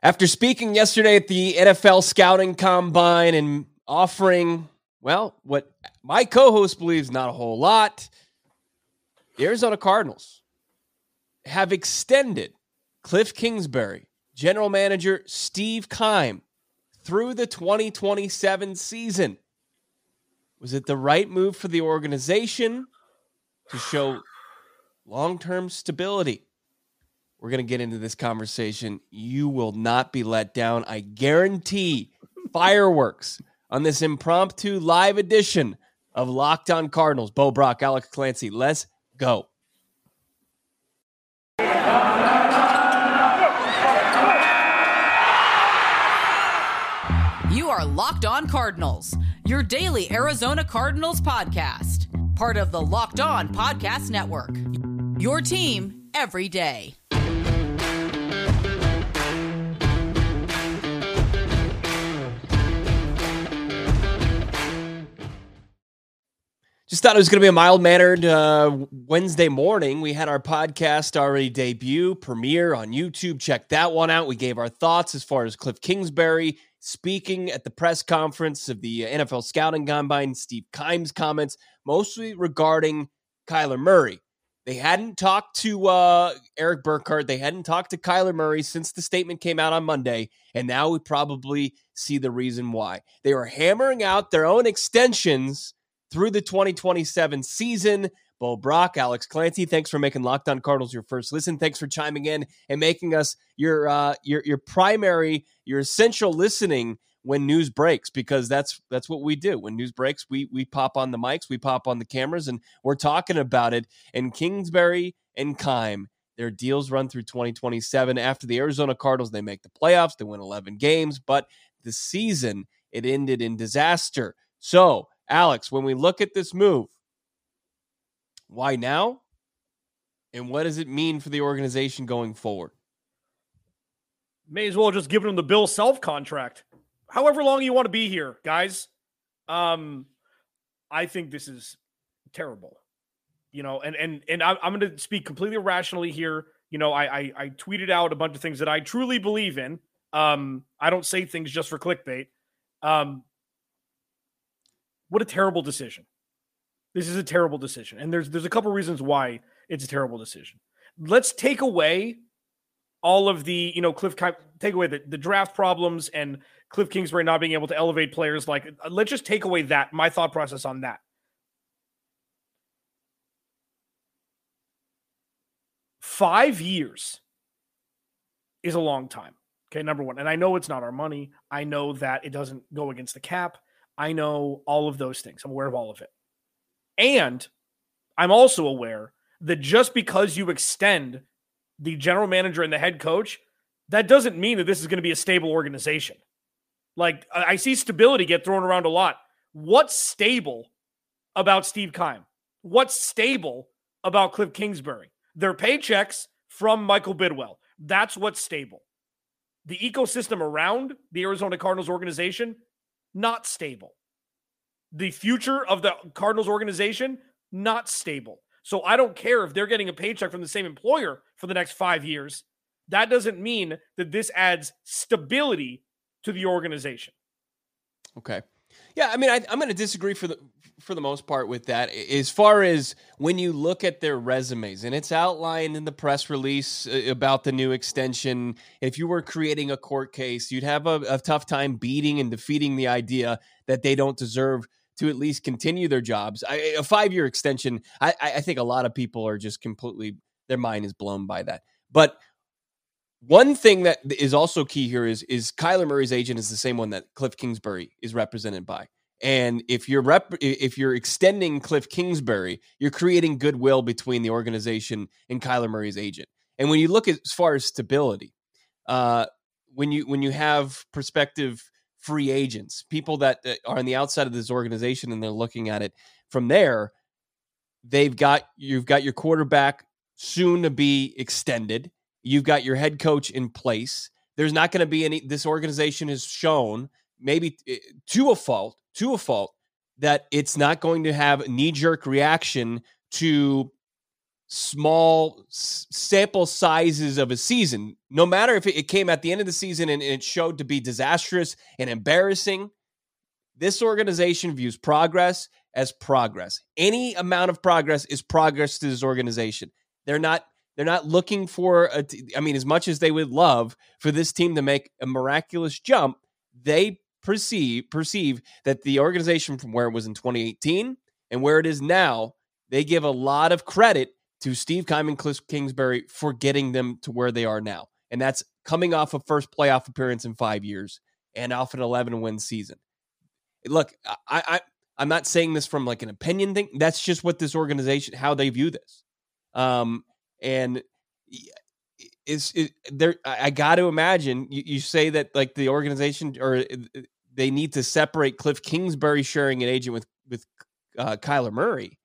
After speaking yesterday at the NFL Scouting Combine and offering, well, what my co host believes not a whole lot, the Arizona Cardinals have extended Cliff Kingsbury, general manager Steve Keim, through the 2027 season. Was it the right move for the organization to show long term stability? We're going to get into this conversation. You will not be let down. I guarantee fireworks on this impromptu live edition of Locked On Cardinals. Bo Brack, Alex Clancy. Let's go. You are Locked On Cardinals, your daily Arizona Cardinals podcast, part of the Locked On Podcast Network. Your team every day. Just thought it was going to be a mild mannered uh, Wednesday morning. We had our podcast already debut, premiere on YouTube. Check that one out. We gave our thoughts as far as Cliff Kingsbury speaking at the press conference of the NFL Scouting Combine, Steve Keim's comments, mostly regarding Kyler Murray. They hadn't talked to uh, Erik Burkhardt. They hadn't talked to Kyler Murray since the statement came out on Monday. And now we probably see the reason why. They were hammering out their own extensions through the 2027 season. Bo Brack, Alex Clancy, thanks for making Locked On Cardinals your first listen. Thanks for chiming in and making us your uh, your your primary, your essential listening when news breaks because that's that's what we do. When news breaks, we we pop on the mics, we pop on the cameras, and we're talking about it. And Kingsbury and Keim, their deals run through 2027. After the Arizona Cardinals, they make the playoffs, they win 11 games, but the season it ended in disaster. So Alex, when we look at this move, why now? And what does it mean for the organization going forward? May as well just give them the Bill Self contract. However long you want to be here, guys. Um, I think this is terrible. You know, and and and I, am going to speak completely rationally here. You know, I, I I tweeted out a bunch of things that I truly believe in. Um, I don't say things just for clickbait. Um, what a terrible decision. This is a terrible decision. And there's there's a couple reasons why it's a terrible decision. Let's take away all of the, you know, Cliff take away the, the draft problems and Cliff Kingsbury not being able to elevate players like uh, let's just take away that my thought process on that. Five years is a long time. Okay, number one. And I know it's not our money. I know that it doesn't go against the cap. I know all of those things. I'm aware of all of it. And I'm also aware that just because you extend the general manager and the head coach, that doesn't mean that this is going to be a stable organization. Like I see stability get thrown around a lot. What's stable about Steve Keim? What's stable about Cliff Kingsbury? Their paychecks from Michael Bidwill. That's what's stable. The ecosystem around the Arizona Cardinals organization not stable. The future of the Cardinals organization, not stable. So I don't care if they're getting a paycheck from the same employer for the next five years. That doesn't mean that this adds stability to the organization. Okay. Yeah, I mean, I, am going to disagree for the for the most part with that. As far as when you look at their resumes, and it's outlined in the press release uh, about the new extension. If you were creating a court case, you'd have a, a tough time beating and defeating the idea that they don't deserve to at least continue their jobs. I, a five year extension, I, I think a lot of people are just completely their mind is blown by that. But one thing that is also key here is is Kyler Murray's agent is the same one that Cliff Kingsbury is represented by. And if you're rep- if you're extending Cliff Kingsbury, you're creating goodwill between the organization and Kyler Murray's agent. And when you look as far as stability, uh, when you when you have prospective free agents, people that are on the outside of this organization and they're looking at it from there, they've got you've got your quarterback soon to be extended You've got your head coach in place. There's not going to be any. This organization has shown, maybe eh, to a fault, to a fault, that it's not going to have knee jerk reaction to small s- sample sizes of a season. No matter if it, it came at the end of the season and, and it showed to be disastrous and embarrassing, this organization views progress as progress. Any amount of progress is progress to this organization. They're not they're not looking for a t- I mean as much as they would love for this team to make a miraculous jump, they perceive perceive that the organization from where it was in 2018 and where it is now, they give a lot of credit to Steve Keim and Cliff Kingsbury for getting them to where they are now. And that's coming off a first playoff appearance in five years and off an 11 win season. Look, I, I, I'm not saying this from like an opinion thing. That's just what this organization, how they view this. Um, and is it, there, I got to imagine you, you say that like the organization or they need to separate Cliff Kingsbury sharing an agent with, with uh, Kyler Murray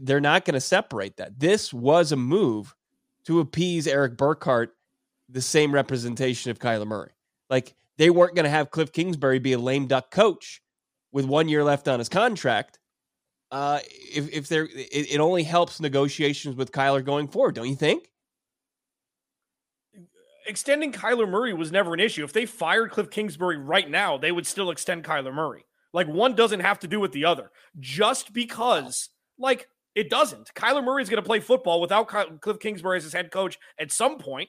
they're not going to separate that. This was a move to appease Erik Burkhardt, the same representation of Kyler Murray. Like they weren't going to have Cliff Kingsbury be a lame duck coach with one year left on his contract. Uh, if if there, it, it only helps negotiations with Kyler going forward, don't you think? Extending Kyler Murray was never an issue. If they fired Cliff Kingsbury right now, they would still extend Kyler Murray. Like one doesn't have to do with the other. Just because like it doesn't. Kyler Murray is going to play football without Cliff Kingsbury as his head coach at some point.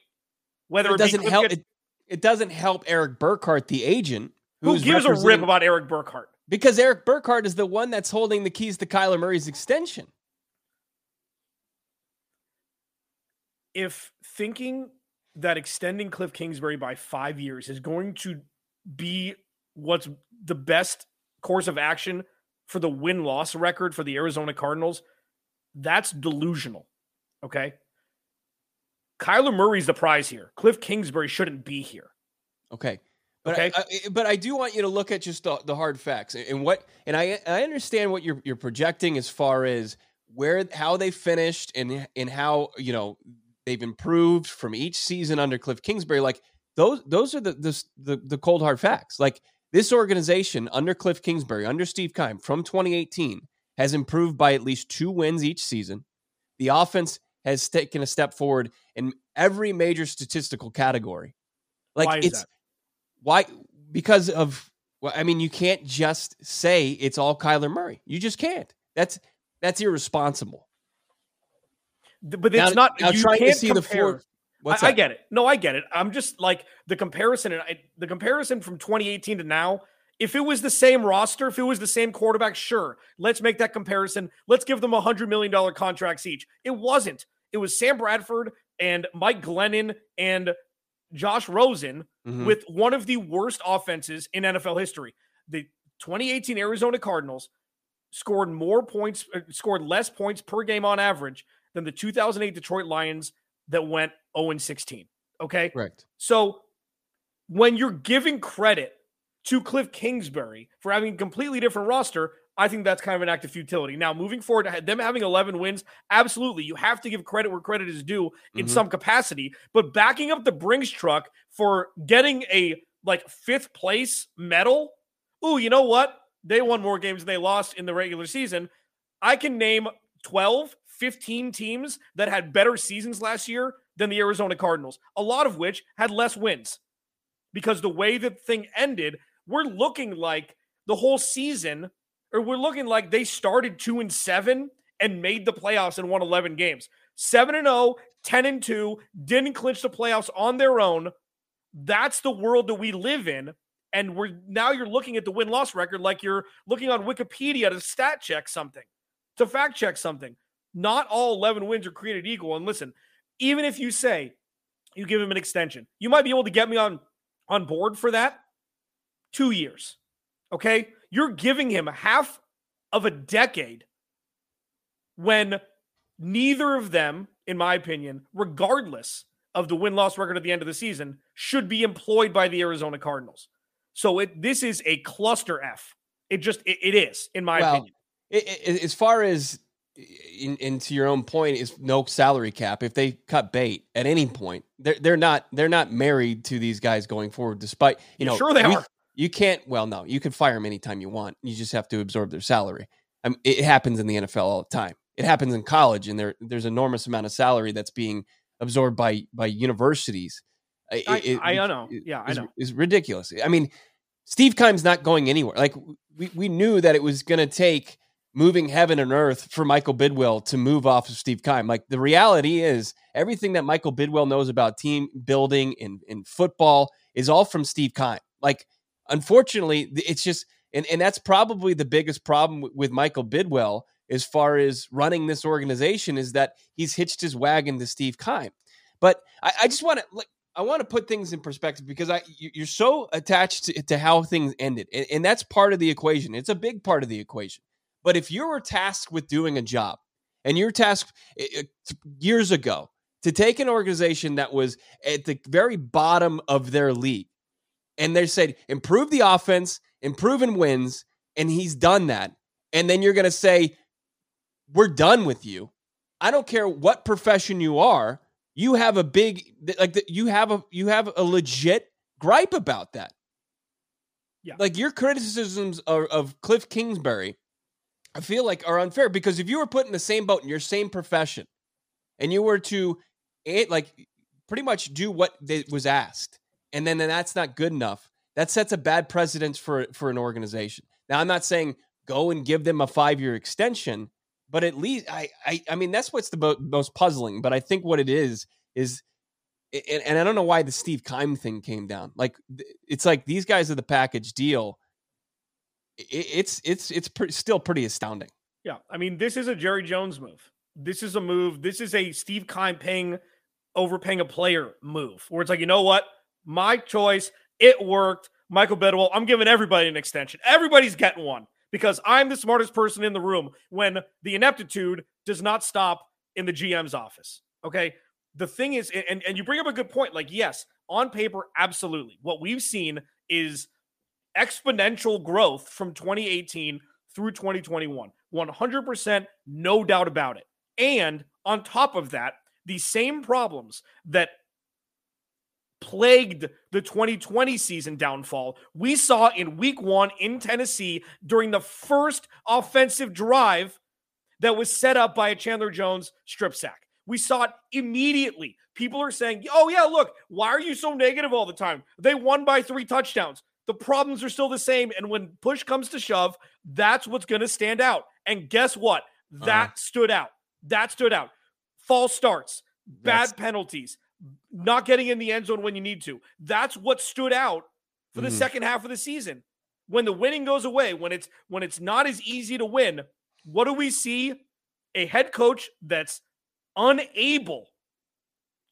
Whether it, it doesn't help, it, it, doesn't help Erik Burkhardt, the agent, who gives a rip about Erik Burkhardt because Erik Burkhardt is the one that's holding the keys to Kyler Murray's extension. If thinking that extending Cliff Kingsbury by five years is going to be what's the best course of action for the win loss record for the Arizona Cardinals, that's delusional. Okay. Kyler Murray's the prize here. Cliff Kingsbury shouldn't be here. Okay. But okay. I, I, but I do want you to look at just the, the hard facts and what and I I understand what you're you're projecting as far as where how they finished and and how you know they've improved from each season under Cliff Kingsbury. Like those those are the the the, the cold hard facts. Like this organization under Cliff Kingsbury, under Steve Keim from 2018 has improved by at least two wins each season. The offense has taken a step forward in every major statistical category. Like why it's that? why because of well, I mean, you can't just say it's all Kyler Murray. You just can't. That's that's irresponsible. But it's now, not. Now you trying can't to see compare. the four. I, I, get it. No, I get it. I'm just like the comparison, and I, the comparison from 2018 to now. If it was the same roster, if it was the same quarterback, sure, let's make that comparison. Let's give them a hundred million dollar contracts each. It wasn't. It was Sam Bradford and Mike Glennon and Josh Rosen mm-hmm. with one of the worst offenses in NFL history. The 2018 Arizona Cardinals scored more points, uh, scored less points per game on average than the 2008 Detroit Lions that went 0 16. Okay. Correct. So when you're giving credit to Cliff Kingsbury for having a completely different roster, I think that's kind of an act of futility. Now, moving forward, them having 11 wins, absolutely. You have to give credit where credit is due in mm-hmm. some capacity. But backing up the Brinks truck for getting a like fifth place medal, ooh, you know what? They won more games than they lost in the regular season. I can name 12 15 teams that had better seasons last year than the Arizona Cardinals, a lot of which had less wins. Because the way the thing ended, we're looking like the whole season, or we're looking like they started 2 and 7 and made the playoffs and won 11 games. 7 and 0, 10 and 2, didn't clinch the playoffs on their own. That's the world that we live in. And we're now you're looking at the win loss record like you're looking on Wikipedia to stat check something, to fact check something. Not all 11 wins are created equal. And listen, even if you say you give him an extension, you might be able to get me on on board for that. 2 years. Okay? You're giving him half of a decade when neither of them, in my opinion, regardless of the win loss record at the end of the season, should be employed by the Arizona Cardinals. So it this is a cluster F. It just it, it is, in my well, opinion. It, it, as far as in, into your own point is no salary cap. If they cut bait at any point, they're they're not they're not married to these guys going forward. Despite you know, sure they we, are. You can't. Well, no, you can fire them anytime you want. You just have to absorb their salary. I mean, it happens in the NFL all the time. it happens in college, and there there's enormous amount of salary that's being absorbed by by universities. It, I, it, I, know. Yeah, I know. Is ridiculous. I mean, Steve Keim's not going anywhere. Like we, we knew that it was going to take moving heaven and earth for Michael Bidwill to move off of Steve Keim. Like the reality is everything that Michael Bidwill knows about team building in, in football is all from Steve Keim. Like, unfortunately, it's just, and, and that's probably the biggest problem with Michael Bidwill as far as running this organization is that he's hitched his wagon to Steve Keim. But I, I just want to, like, I want to put things in perspective because I you're so attached to, to how things ended, and, and, that's part of the equation. It's a big part of the equation. But if you were tasked with doing a job and you're tasked eh, eh, years ago to take an organization that was at the very bottom of their league and they said, improve the offense, improve in wins, and he's done that. And then you're going to say, we're done with you. I don't care what profession you are. You have a big like you have a you have a legit gripe about that. Yeah. Like your criticisms of, of Cliff Kingsbury I feel like are unfair because if you were put in the same boat in your same profession and you were to it like pretty much do what they, was asked and then, that's not good enough that sets a bad precedent for for an organization. Now i'm not saying go and give them a five year extension but at least I, I i mean that's what's the most puzzling but i think what it is is and, and i don't know why the steve keim thing came down. Like it's like these guys are the package deal it's it's it's still pretty astounding. Yeah, I mean, this is a Jerry Jones move. This is a move. This is a Steve Keim paying overpaying a player move, where it's like, you know what, my choice, it worked. Michael Bidwill, I'm giving everybody an extension. Everybody's getting one because I'm the smartest person in the room. When the ineptitude does not stop in the GM's office. Okay, the thing is, and and you bring up a good point. Like, yes, on paper, absolutely, what we've seen is exponential growth from 2018 through 2021. 100%, no doubt about it. And on top of that, the same problems that plagued the 2020 season downfall we saw in week one in Tennessee during the first offensive drive that was set up by a Chandler Jones strip sack. We saw it immediately. People are saying, oh, yeah, look, why are you so negative all the time? They won by three touchdowns the problems are still the same. And when push comes to shove, that's what's going to stand out. And guess what? That uh, stood out. That stood out. False starts, bad penalties, not getting in the end zone when you need to. That's what stood out for the mm-hmm. second half of the season. When the winning goes away, when it's when it's not as easy to win, what do we see? A head coach that's unable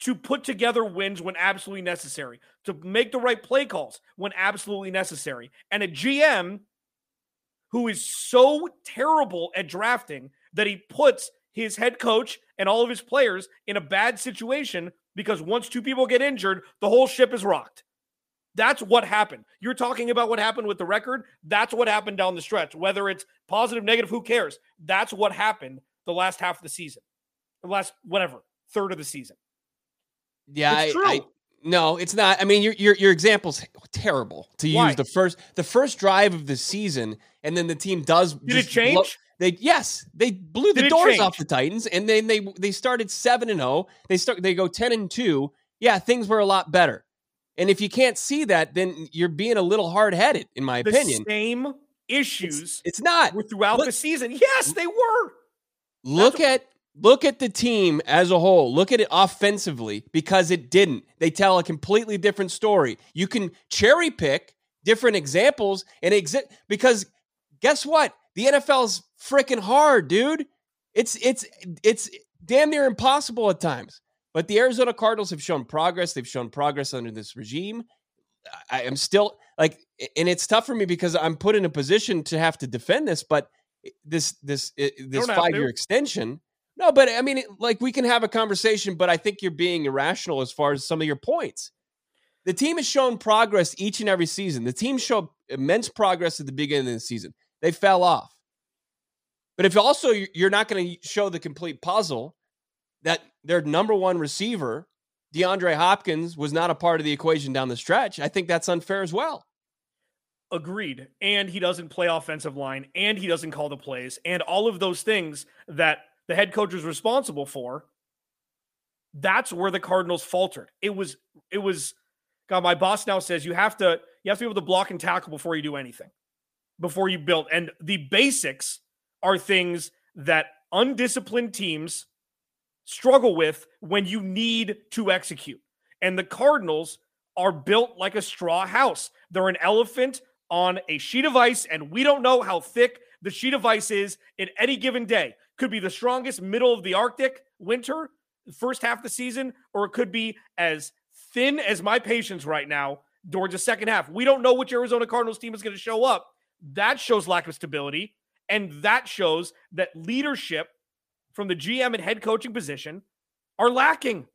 to put together wins when absolutely necessary, to make the right play calls when absolutely necessary. And a GM who is so terrible at drafting that he puts his head coach and all of his players in a bad situation because once two people get injured, the whole ship is rocked. That's what happened. You're talking about what happened with the record. That's what happened down the stretch. Whether it's positive, negative, who cares? That's what happened the last half of the season, the last whatever third of the season. Yeah, I, I, no, it's not. I mean, your your your example's terrible to Why? use the first the first drive of the season, and then the team does. Did it change? Blow, they yes, they blew the doors change? off the Titans, and then they they started seven and zero. Oh. They start they go ten and two. Yeah, things were a lot better. And if you can't see that, then you're being a little hard headed, in my the opinion. Same issues. It's, it's not were throughout look, the season. Yes, they were. Look That's at Look at the team as a whole. Look at it offensively because it didn't. They tell a completely different story. You can cherry pick different examples and exist because guess what? The NFL's freaking hard, dude. It's it's it's damn near impossible at times. But the Arizona Cardinals have shown progress. They've shown progress under this regime. I am still like, and it's tough for me because I'm put in a position to have to defend this. But this this uh, this five year extension no, but I mean, like we can have a conversation, but I think you're being irrational as far as some of your points. The team has shown progress each and every season. The team showed immense progress at the beginning of the season. They fell off. But if also you're not going to show the complete puzzle that their number one receiver, DeAndre Hopkins, was not a part of the equation down the stretch, I think that's unfair as well. Agreed. And he doesn't play offensive line and he doesn't call the plays and all of those things that the head coach was responsible for, that's where the Cardinals faltered. It was it was God, my boss now says you have to you have to be able to block and tackle before you do anything. Before you build. And the basics are things that undisciplined teams struggle with when you need to execute. And the Cardinals are built like a straw house. They're an elephant on a sheet of ice, and we don't know how thick the sheet of ice is in any given day. Could be the strongest middle of the Arctic winter, first half of the season, or it could be as thin as my patience right now towards the second half. We don't know which Arizona Cardinals team is going to show up. That shows lack of stability. And that shows that leadership from the GM and head coaching position are lacking.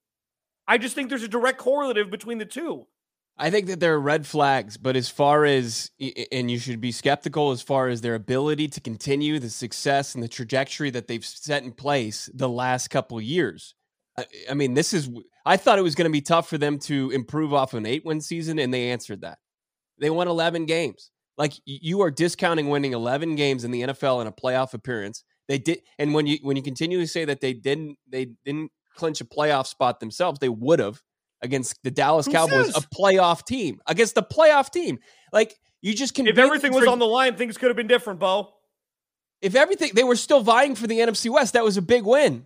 I just think there's a direct correlative between the two. I think that there are red flags, but as far as, and you should be skeptical as far as their ability to continue the success and the trajectory that they've set in place the last couple years. I, I mean, this is, I thought it was going to be tough for them to improve off an eight win season, and they answered that. They won 11 games. Like you are discounting winning 11 games in the NFL in a playoff appearance. They did, and when you when you continually say that they didn't they didn't clinch a playoff spot themselves, they would have against the Dallas Who Cowboys, says? a playoff team against the playoff team. Like you just can If everything was on the line, things could have been different, Bo. if everything they were still vying for the NFC West, that was a big win.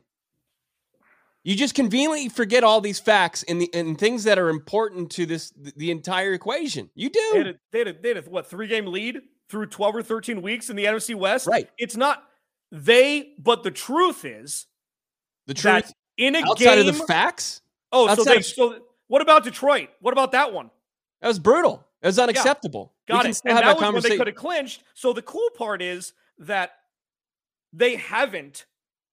You just conveniently forget all these facts and the and things that are important to this the entire equation. You They had do. a, they had a, they had a what three game lead through 12 or 13 weeks in the NFC West. Right. It's not they, but the truth is The that truth in a outside game. of the facts, oh, so outside they of- so what about Detroit? What about that one? that was brutal. It was unacceptable. We Got can it. still And have that was when they could have clinched. So the cool part is that they haven't.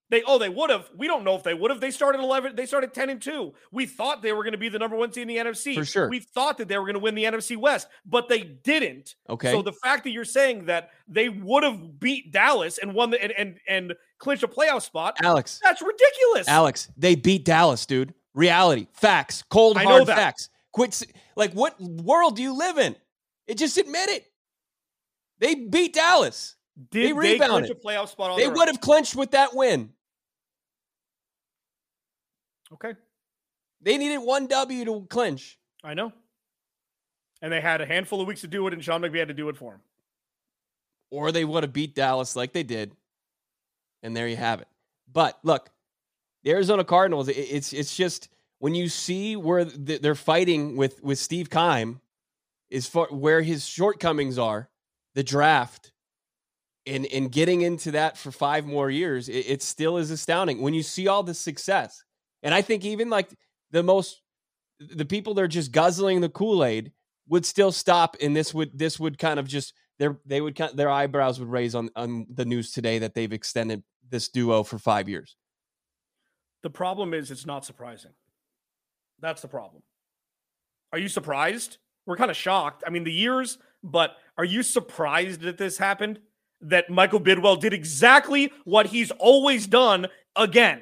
They oh they would have. We don't know if they would have. They started eleven. They started ten and two. We thought they were going to be the number one team in the NFC. For sure. We thought that they were going to win the NFC West, but they didn't. Okay. So the fact that you're saying that they would have beat Dallas and won the and and, and clinched a playoff spot, Alex, that's ridiculous. Alex, they beat Dallas, dude. Reality, facts, cold hard facts. Quit. Like, what world do you live in? It just admit it. They beat Dallas. Did they they, clinch rebounded. a playoff spot They would have clinched with that win. Okay, They needed one W to clinch. I know. And they had a handful of weeks to do it, and Sean McVay had to do it for them. or they would have beat Dallas like they did. And there you have it. But look, the Arizona Cardinals, it- it's it's just when you see where th- they're fighting with with Steve Keim, is for where his shortcomings are, the draft, and and getting into that for five more years, it, it still is astounding when you see all the success. And I think even like the most the people that are just guzzling the Kool Aid would still stop, and this would this would kind of just their they would their eyebrows would raise on on the news today that they've extended this duo for five years. The problem is it's not surprising. That's the problem. Are you surprised? We're kind of shocked. I mean, the years, but are you surprised that this happened? That Michael Bidwill did exactly what he's always done again.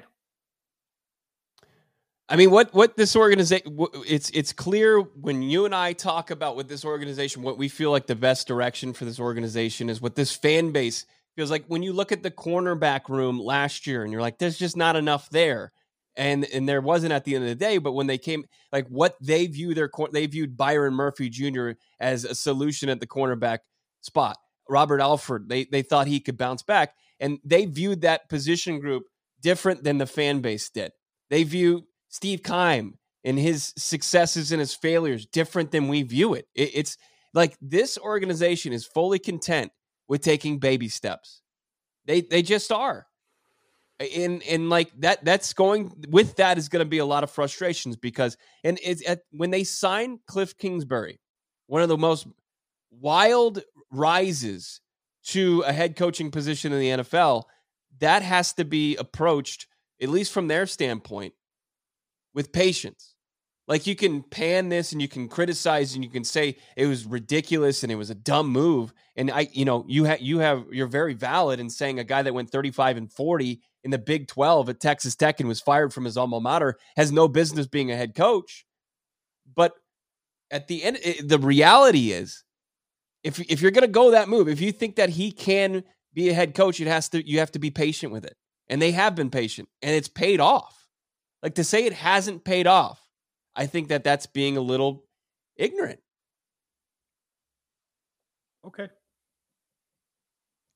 I mean, what what this organization? It's it's clear when you and I talk about what this organization, what we feel like the best direction for this organization is, what this fan base feels like. When you look at the cornerback room last year, and you're like, there's just not enough there, and and there wasn't at the end of the day. But when they came, like what they view their they viewed Byron Murphy Jr. as a solution at the cornerback spot. Robert Alford, they they thought he could bounce back, and they viewed that position group different than the fan base did. They view Steve Keim and his successes and his failures different than we view it. it. It's like this organization is fully content with taking baby steps. They they just are. And and like that that's going with that is going to be a lot of frustrations because and it's at when they sign Cliff Kingsbury, one of the most wild rises to a head coaching position in the NFL, that has to be approached at least from their standpoint with patience. Like you can pan this and you can criticize and you can say it was ridiculous and it was a dumb move. And I, you know, you have you have you're very valid in saying a guy that went 35 and 40 in the Big 12 at Texas Tech and was fired from his alma mater has no business being a head coach. But at the end, it, the reality is, if if you're going to go that move, if you think that he can be a head coach, it has to you have to be patient with it. and they have been patient, and it's paid off. Like to say it hasn't paid off, I think that that's being a little ignorant. Okay.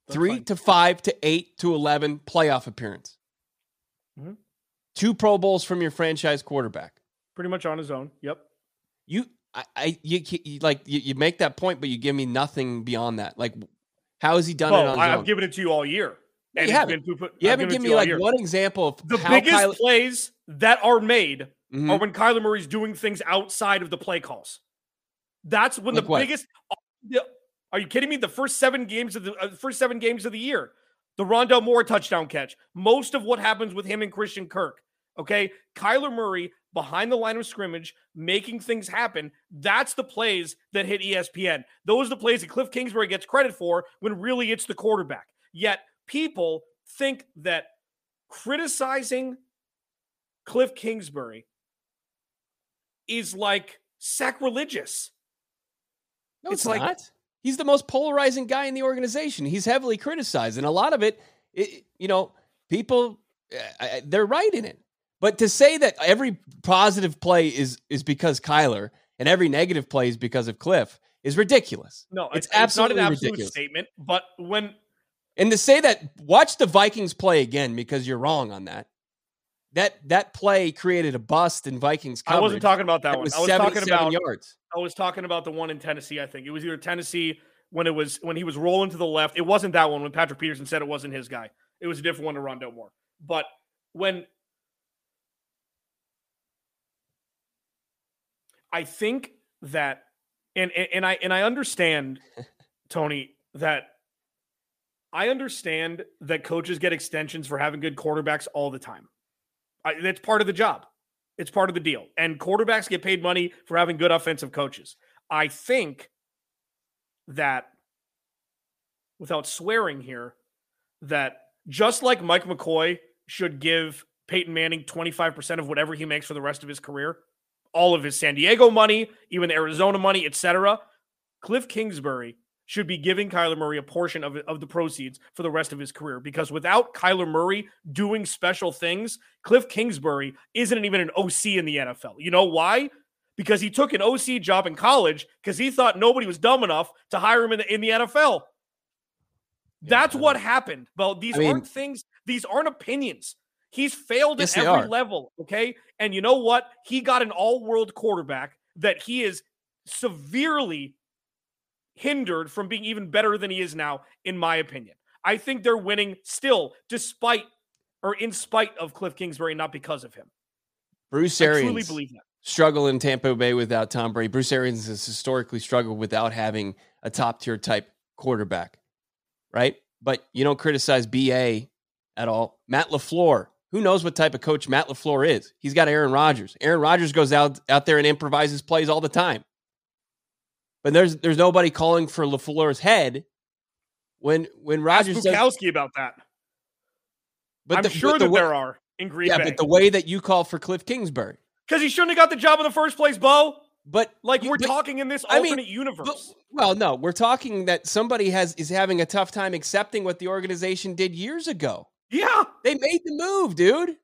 That's Three fine. to five to eight to 11 playoff appearance. Mhm. Two Pro Bowls from your franchise quarterback. Pretty much on his own. Yep. You, I, I you, you like you, you make that point, but you give me nothing beyond that. Like, how has he done it on I've given it to you all year. And you haven't. been you I've haven't given me like year. one example of The biggest plays that are made Mhm. are when Kyler Murray's doing things outside of the play calls. That's when Like the what? biggest. Are you kidding me? The first seven games of the uh, first seven games of the year, the Rondale Moore touchdown catch. Most of what happens with him and Christian Kirk. Okay, Kyler Murray behind the line of scrimmage, making things happen. That's the plays that hit ESPN. Those are the plays that Cliff Kingsbury gets credit for when really it's the quarterback. Yet people think that criticizing Cliff Kingsbury is like sacrilegious. No, It's it's, like- not. He's the most polarizing guy in the organization. He's heavily criticized, and a lot of it, it you know, people uh, they're right in it. But to say that every positive play is is because Kyler and every negative play is because of Cliff is ridiculous. No, It's it's, not absolutely an absolute ridiculous. statement. But when And to say that watch the Vikings play again because you're wrong on that. That that play created a bust in Vikings I wasn't talking about that that one, was I was talking about yards. I was talking about the one in Tennessee. I think it was either Tennessee when it was when he was rolling to the left. It wasn't that one when Patrick Peterson said it wasn't his guy. It was a different one to Rondale Moore. But when I think that and and, and I and I understand Tony that I understand that coaches get extensions for having good quarterbacks all the time. That's part of the job. It's part of the deal. And quarterbacks get paid money for having good offensive coaches. I think that, without swearing here, that just like Mike McCoy should give Peyton Manning 25% of whatever he makes for the rest of his career, all of his San Diego money, even the Arizona money, etc. Cliff Kingsbury should be giving Kyler Murray a portion of, of the proceeds for the rest of his career because without Kyler Murray doing special things, Cliff Kingsbury isn't even an OC in the NFL. You know why? Because he took an OC job in college because he thought nobody was dumb enough to hire him in the, in the NFL. Yeah, That's what happened. Well, these I mean- aren't things, these aren't opinions. He's failed Yes, at every are. level. Okay. And you know what? He got an all world quarterback that he is severely hindered from being even better than he is now, in my opinion. I think they're winning still, despite or in spite of Cliff Kingsbury, not because of him. Bruce I truly Arians believe that. struggle in Tampa Bay without Tom Brady. Bruce Arians has historically struggled without having a top tier type quarterback, right? But you don't criticize BA at all. Matt LaFleur, who knows what type of coach Matt LaFleur is? He's got Aaron Rodgers. Aaron Rodgers goes out out there and improvises plays all the time. But there's there's nobody calling for LaFleur's head when when Ask Rodgers does, about that. but I'm the- sure but the that way- there are in Green yeah, Bay. but the way that you call for Cliff Kingsbury. Because he shouldn't have got the job in the first place, Bo. But Like we're but- talking in this I mean, alternate universe. But, well, no, we're talking that somebody has is having a tough time accepting what the organization did years ago. yeah. They made the move, dude.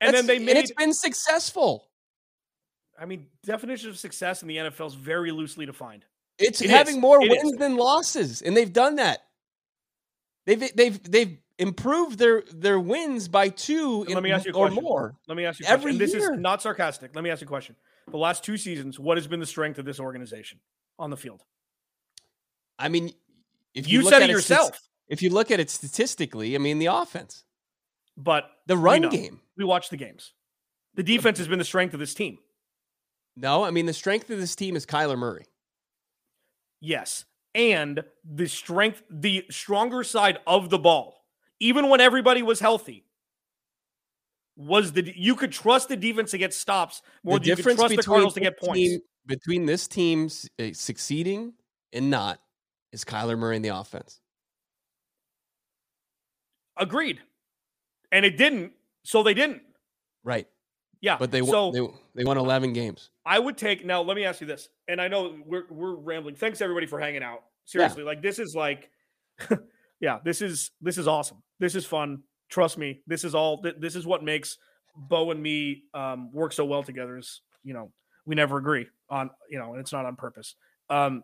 And then they made and it's been successful. I mean, definition of success in the NFL is very loosely defined. It's It having is. more It wins is. than losses, and they've done that. They've they've they've improved their their wins by two in- me ask you a or more. Let me ask you a Every This year. is not sarcastic. Let me ask you a question. The last two seasons, what has been the strength of this organization on the field? I mean, if You, you, look said at it yourself, if you look at it statistically, I mean, the offense, but the we run know. game. We watch the games. The defense has been the strength of this team. No, I mean the strength of this team is Kyler Murray. Yes. And the strength, the stronger side of the ball, even when everybody was healthy, was the you could trust the defense to get stops more the than you could difference trust the between Cardinals to get points. team- between this team uh, succeeding and not is Kyler Murray in the offense. Agreed. And it didn't, so they didn't. Right. Yeah. But they so won they, they won 11 games. I would take now. Let me ask you this, and I know we're we're rambling. Thanks everybody for hanging out. Seriously, like this is like, yeah, this is this is awesome. This is fun. Trust me, this is all. This is what makes Bo and me um, work so well together. Is you know we never agree on you know, and it's not on purpose. Um,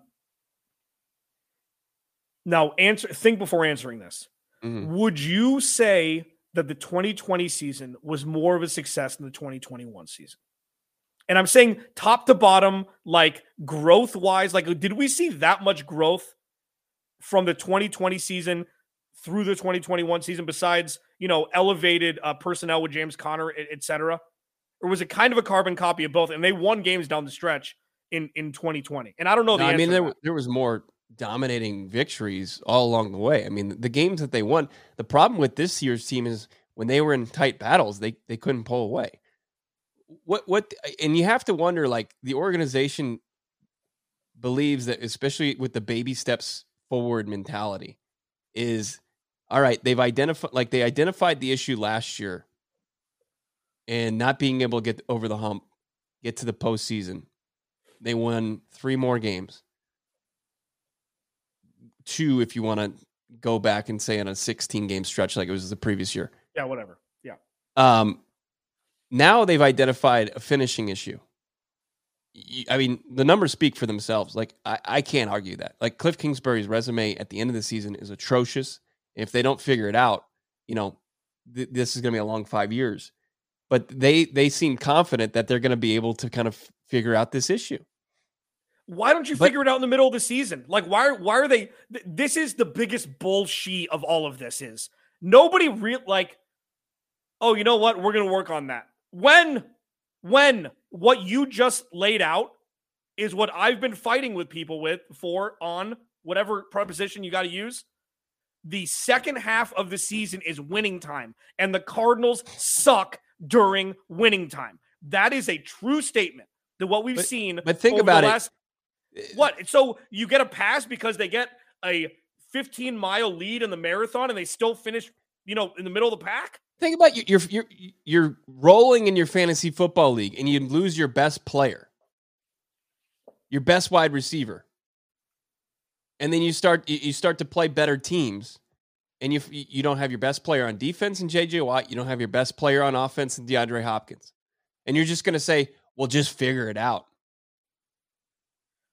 now, answer. Think before answering this. Mm-hmm. Would you say that the 2020 season was more of a success than the 2021 season? And I'm saying top to bottom, like growth wise, like did we see that much growth from the 2020 season through the 2021 season besides, you know, elevated uh, personnel with James Conner, et cetera? Or was it kind of a carbon copy of both? And they won games down the stretch in, in 2020. And I don't know. The no, I mean, there, there was more dominating victories all along the way. I mean, the games that they won, the problem with this year's team is when they were in tight battles, they, they couldn't pull away. What, what, and you have to wonder like the organization believes that, especially with the baby steps forward mentality, is all right, they've identified like they identified the issue last year and not being able to get over the hump, get to the postseason. They won three more games. Two, if you want to go back and say on a 16 game stretch like it was the previous year. Yeah, whatever. Yeah. Um, now they've identified a finishing issue. I mean, the numbers speak for themselves. Like, I, I can't argue that. Like, Cliff Kingsbury's resume at the end of the season is atrocious. If they don't figure it out, you know, th- this is going to be a long five years. But they they seem confident that they're going to be able to kind of figure out this issue. Why don't you but, figure it out in the middle of the season? Like, why why are they? Th- this is the biggest bullshit of all of this. Is nobody real like? Oh, you know what? We're going to work on that. When when what you just laid out is what I've been fighting with people with for on whatever preposition you got to use the second half of the season is winning time, and the Cardinals suck during winning time. That is a true statement. That what we've but, seen. But think about last, it. What? So you get a pass because they get a 15 mile lead in the marathon, and they still finish, you know, in the middle of the pack. Think about you. You're you're you're rolling in your fantasy football league, and you lose your best player, your best wide receiver and then you start you start to play better teams and you you don't have your best player on defense in JJ Watt, you don't have your best player on offense in DeAndre Hopkins. And you're just going to say, "Well, just figure it out."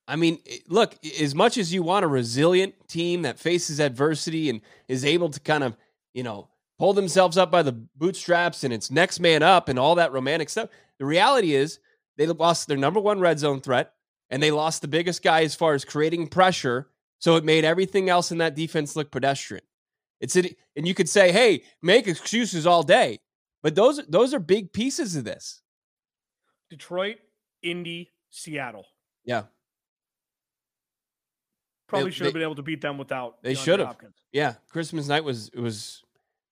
I mean, look, as much as you want a resilient team that faces adversity and is able to kind of, you know, pull themselves up by the bootstraps and it's next man up and all that romantic stuff, the reality is they lost their number one red zone threat and they lost the biggest guy as far as creating pressure so it made everything else in that defense look pedestrian. It's it, and you could say, "Hey, make excuses all day," but those those are big pieces of this. Detroit, Indy, Seattle. Yeah. Probably should have been able to beat them without. They should have. Yeah, Christmas night was it was.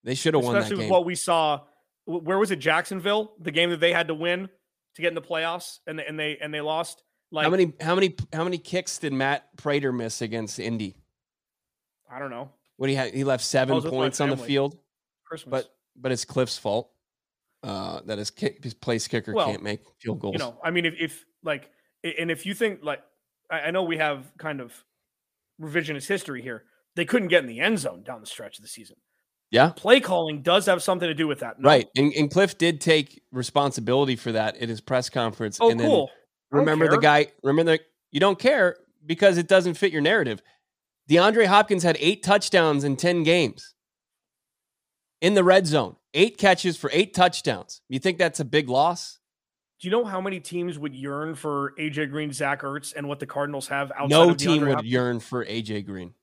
They should have won that game. Especially with what we saw. Where was it? Jacksonville, the game that they had to win to get in the playoffs, and they, and they and they lost. Like how many how many how many kicks did Matt Prater miss against Indy? I don't know. What he had he left seven points on the field. Christmas. But but it's Cliff's fault. Uh, that his kick, his place kicker well, can't make field goals. You know, I mean, if, if like, and if you think like, I, I know we have kind of revisionist history here. They couldn't get in the end zone down the stretch of the season. Yeah. Play calling does have something to do with that. No? Right. And, and, Cliff did take responsibility for that in his press conference. Oh, and cool. Remember the guy, remember the, you don't care because it doesn't fit your narrative. DeAndre Hopkins had eight touchdowns in 10 games in the red zone, eight catches for eight touchdowns. You think that's a big loss? Do you know how many teams would yearn for AJ Green, Zach Ertz, and what the Cardinals have outside no team would Hopkins? yearn for AJ Green.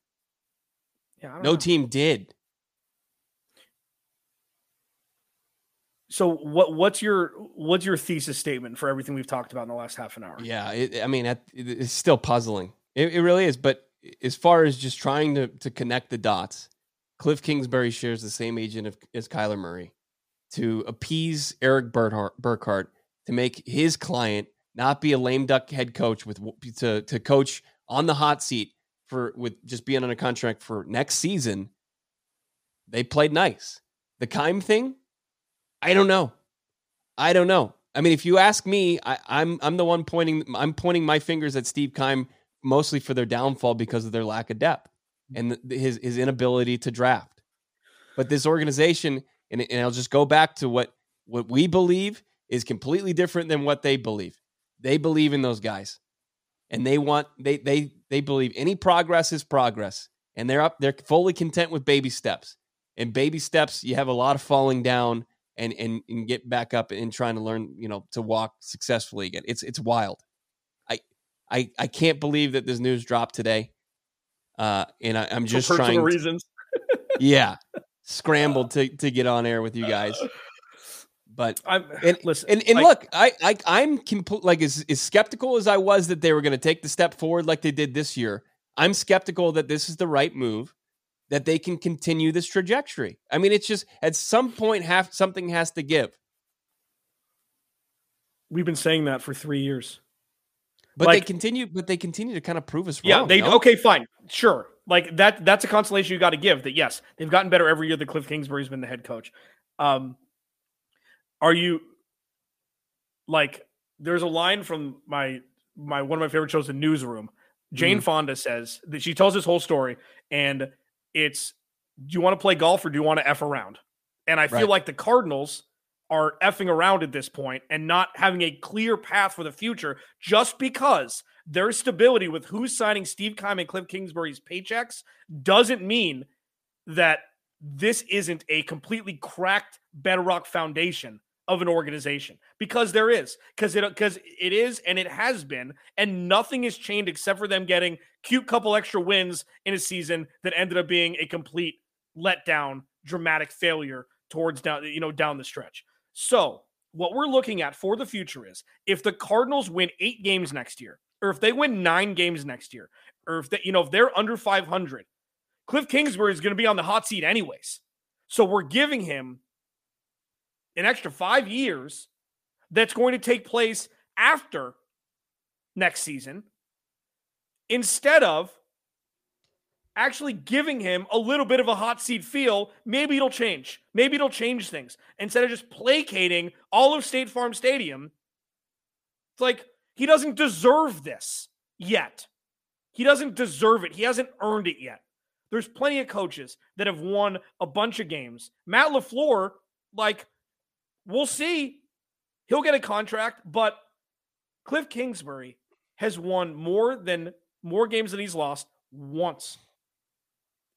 Yeah, no know. team did. So what what's your what's your thesis statement for everything we've talked about in the last half an hour? Yeah, it, I mean, it's still puzzling. It, it, really is. But as far as just trying to to connect the dots, Cliff Kingsbury shares the same agent of, as Kyler Murray to appease Erik Burkhardt to make his client not be a lame duck head coach with to to coach on the hot seat for with just being on a contract for next season. They played nice. The Keim thing I don't know. I don't know. I mean, if you ask me, I, am I'm, I'm the one pointing. I'm pointing my fingers at Steve Keim mostly for their downfall because of their lack of depth and the, his his inability to draft. But this organization And, and I'll just go back to what what we believe is completely different than what they believe. They believe in those guys. And they want they they they believe any progress is progress. And they're up they're fully content with baby steps. And baby steps, you have a lot of falling down and and, and get back up and trying to learn, you know, to walk successfully again. It's it's wild. I I I can't believe that this news dropped today. Uh, and I, am just For trying. reasons. yeah, scrambled to to get on air with you guys. But I'm, and listen, and, and like, look, I, I I'm complete like as, as skeptical as I was that they were going to take the step forward like they did this year. I'm skeptical that this is the right move, that they can continue this trajectory. I mean, it's just at some point have something has to give. we've been saying that for three years. But Like- they continue, but they continue to kind of prove us Yeah, wrong. they no? okay, fine, sure. Like that. That's a consolation you got to give. That yes, they've gotten better every year. That Kliff Kingsbury's been the head coach. Um, are you like? There's a line from my my one of my favorite shows, The Newsroom. Jane mm-hmm. Fonda says that she tells this whole story, and it's do you want to play golf or do you want to f around? And I feel Right. like the Cardinals are effing around at this point and not having a clear path for the future just because their stability with who's signing Steve Keim and Kliff Kingsbury's paychecks doesn't mean that this isn't a completely cracked bedrock foundation of an organization because there is because it because it is and it has been and nothing has changed except for them getting cute couple extra wins in a season that ended up being a complete letdown dramatic failure towards down you know down the stretch. So what we're looking at for the future is if the cardinals win eight games next year or if they win nine games next year or if they you know if they're under 500 kliff kingsbury is going to be on the hot seat anyways. So we're giving him an extra five years that's going to take place after next season instead of actually giving him a little bit of a hot seat feel. Maybe it'll change. Maybe it'll change things instead of just placating all of State Farm Stadium. It's like he doesn't deserve this yet. He doesn't deserve it. He hasn't earned it yet. There's plenty of coaches that have won a bunch of games. Matt LaFleur, like, we'll see. He'll get a contract, but Kliff Kingsbury has won more than more games than he's lost once.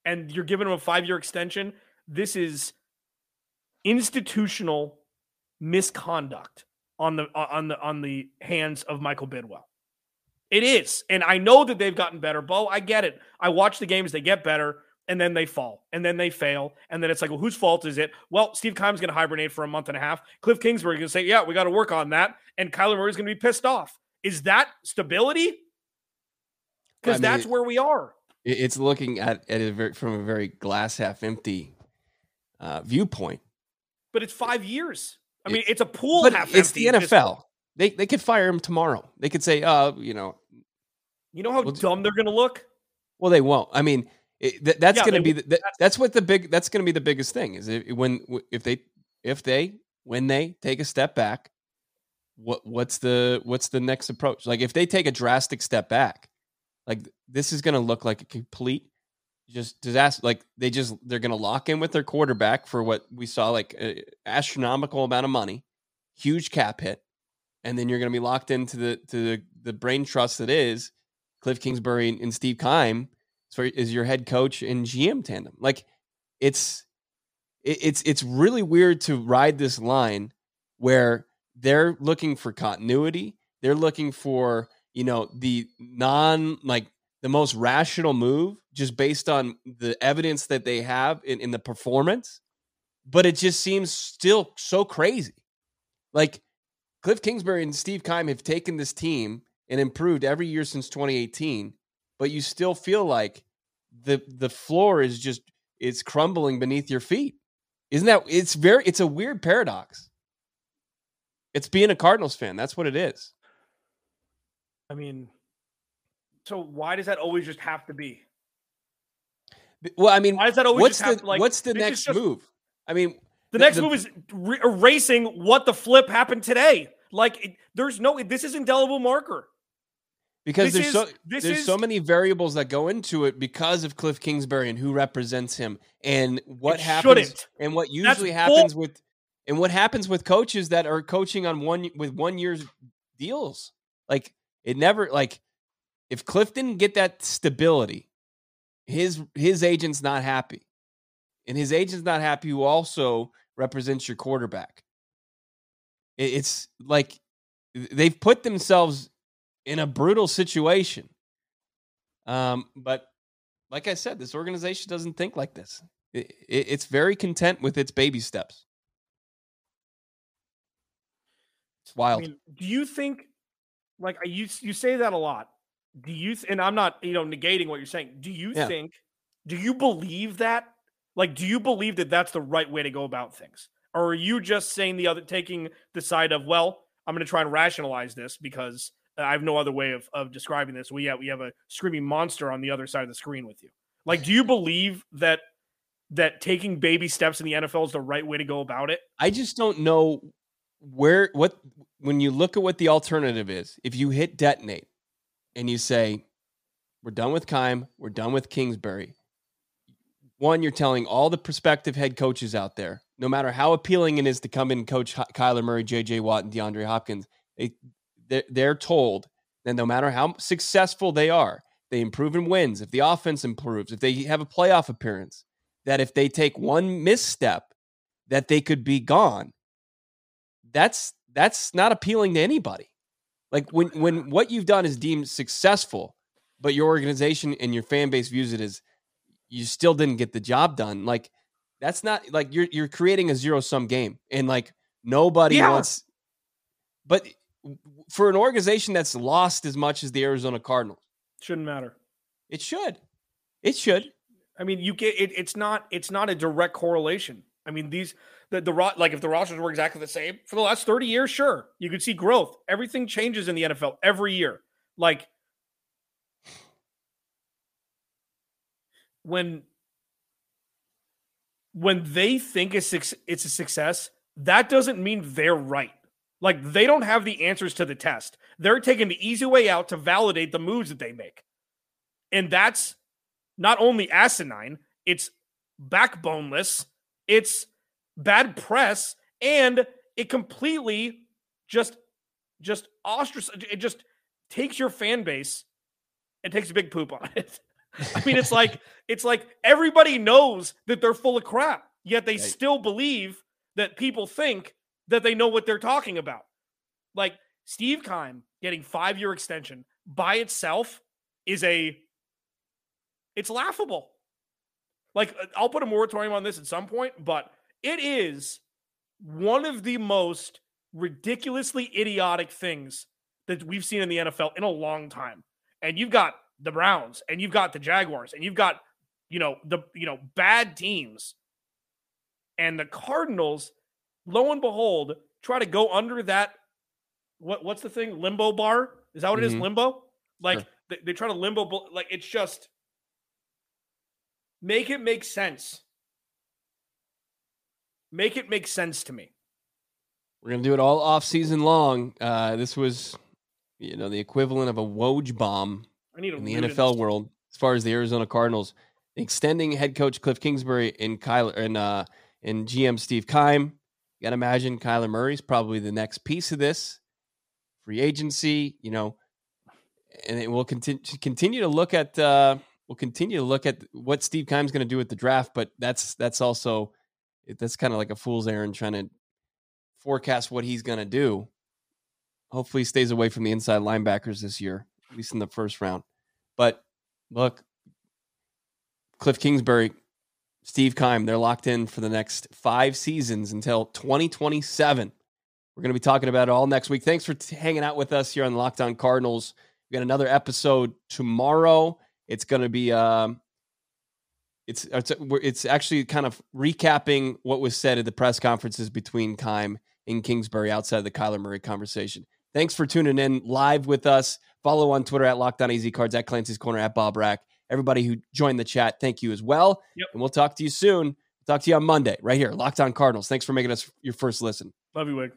And you're giving him a five year extension. This is institutional misconduct on the uh, on the on the hands of Michael Bidwill. It is. And I know that they've gotten better. Bo, I get it. I watch the games, they get better, and then they fall, and then they fail. And then it's like, well, whose fault is it? Well, Steve Keim's going to hibernate for a month and a half. Kliff Kingsbury is going to say, yeah, we got to work on that. And Kyler Murray's going to be pissed off. Is that stability? Because I mean, that's where we are. It's looking at, at it very, from a very glass half empty uh, viewpoint. But it's five years. I It- mean, it's a pool But it's the NFL. They they could fire him tomorrow. They could say, uh, you know, You know how Well, dumb they're going to look? well, they won't. I mean, it, th- that's Yeah, going to be the, that, that's what the big that's going to be the biggest thing is if, when if they if they when they take a step back, what what's the what's the next approach? Like if they take a drastic step back, like this is going to look like a complete just disaster. Like they just they're going to lock in with their quarterback for what we saw like astronomical amount of money, huge cap hit, and then you're going to be locked into the to the, the brain trust that is Kliff Kingsbury and Steve Keim for is your head coach and GM tandem. Like it's it, it's it's really weird to ride this line where they're looking for continuity. They're looking for you know the non like the most rational move just based on the evidence that they have in, in the performance. But it just seems still so crazy. Like Kliff Kingsbury and Steve Keim have taken this team and improved every year since 2018, but you still feel like the the floor is just it's crumbling beneath your feet. Isn't that it's very it's a weird paradox. It's being a Cardinals fan. That's what it is. I mean, so why does that always just have to be? Well, I mean, Why does that always what's just have the to, like, what's the next just- move? I mean, The The- next the- move is re- erasing what the flip happened today. Like, it, there's no, this is indelible marker. Because This there's is- so this there's is- so many variables that go into it because of Kliff Kingsbury and who represents him and what happens shouldn't. and what That's usually bull- happens with and what happens with coaches that are coaching on one with one year's deals. Like it never like if Kliff didn't get that stability, his his agent's not happy. And his agent's not happy who also represents your quarterback. It- It's like they've put themselves in a brutal situation. Um, but like I said, this organization doesn't think like this. It, it, it's very content with its baby steps. It's I wild. mean, do you think, like I- you you say that a lot? Do you? th- And I'm not, you know, negating what you're saying. Do you Yeah. think? Do you believe that? Like, do you believe that that's the right way to go about things, or are you just saying the other, taking the side of, well, I'm going to try and rationalize this because I have no other way of of describing this. We have we have a screaming monster on the other side of the screen with you. Like, do you believe that that taking baby steps in the NFL is the right way to go about it? I just don't know where what when you look at what the alternative is. If you hit detonate and you say we're done with Keim, we're done with Kingsbury. One, you're telling all the prospective head coaches out there, no matter how appealing it is to come in coach Kyler Murray, J.J. Watt, and DeAndre Hopkins, they they're, they're told that no matter how successful they are, they improve in wins. If the offense improves, if they have a playoff appearance, that if they take one misstep, that they could be gone. That's that's not appealing to anybody. Like when when what you've done is deemed successful, but your organization and your fan base views it as you still didn't get the job done. Like that's not like you're you're creating a zero sum game, and like nobody Yeah. wants. But for an organization that's lost as much as the Arizona Cardinals, Shouldn't matter. it should. It should. I mean, you get it, it's not it's not a direct correlation. I mean, these the the like if the rosters were exactly the same for the last 30 years, sure. You could see growth. Everything changes in the NFL every year. Like when when they think it's it's a success, that doesn't mean they're right. Like they don't have the answers to the test. They're taking the easy way out to validate the moves that they make. And that's not only asinine, it's backboneless, it's bad press, and it completely just just ostracize it just takes your fan base and takes a big poop on it. I mean, it's like it's like everybody knows that they're full of crap, yet they Right. still believe that people think that they know what they're talking about. Like Steve Keim getting five year extension by itself is a it's laughable. Like uh, I'll put a moratorium on this at some point, but it is one of the most ridiculously idiotic things that we've seen in the NFL in a long time. And you've got the Browns and you've got the Jaguars and you've got you know the you know bad teams. And the Cardinals lo and behold try to go under that what what's the thing limbo bar? Is that what it is Mhm. limbo? Like Sure. they, they try to limbo like it's just make it make sense. Make it make sense to me. We're gonna do it all off season long. Uh, this was, you know, the equivalent of a Woj bomb in the NFL world as far as the Arizona Cardinals extending head coach Kliff Kingsbury and Kyler and uh and GM Steve Keim. You gotta imagine Kyler Murray's probably the next piece of this free agency. You know, and it will continue continue to look at uh, we'll continue to look at what Steve Keim's going to do with the draft. But that's that's also that's kind of like a fool's errand trying to forecast what he's going to do. Hopefully, he stays away from the inside linebackers this year, at least in the first round. But look, Kliff Kingsbury, Steve Keim, they're locked in for the next five seasons until 2027. We're going to be talking about it all next week. Thanks for t- hanging out with us here on Locked On Cardinals. We got another episode tomorrow. It's going to be um, it's it's it's actually kind of recapping what was said at the press conferences between Keim and Kingsbury outside of the Kyler Murray conversation. Thanks for tuning in live with us. Follow on Twitter at Locked On Easy Cards at Clancy's Corner at Bo Brack. Everybody who joined the chat, thank you as well. Yep. And we'll talk to you soon. talk to you on Monday right here, Locked On Cardinals. Thanks for making us your first listen. Love you, Wig.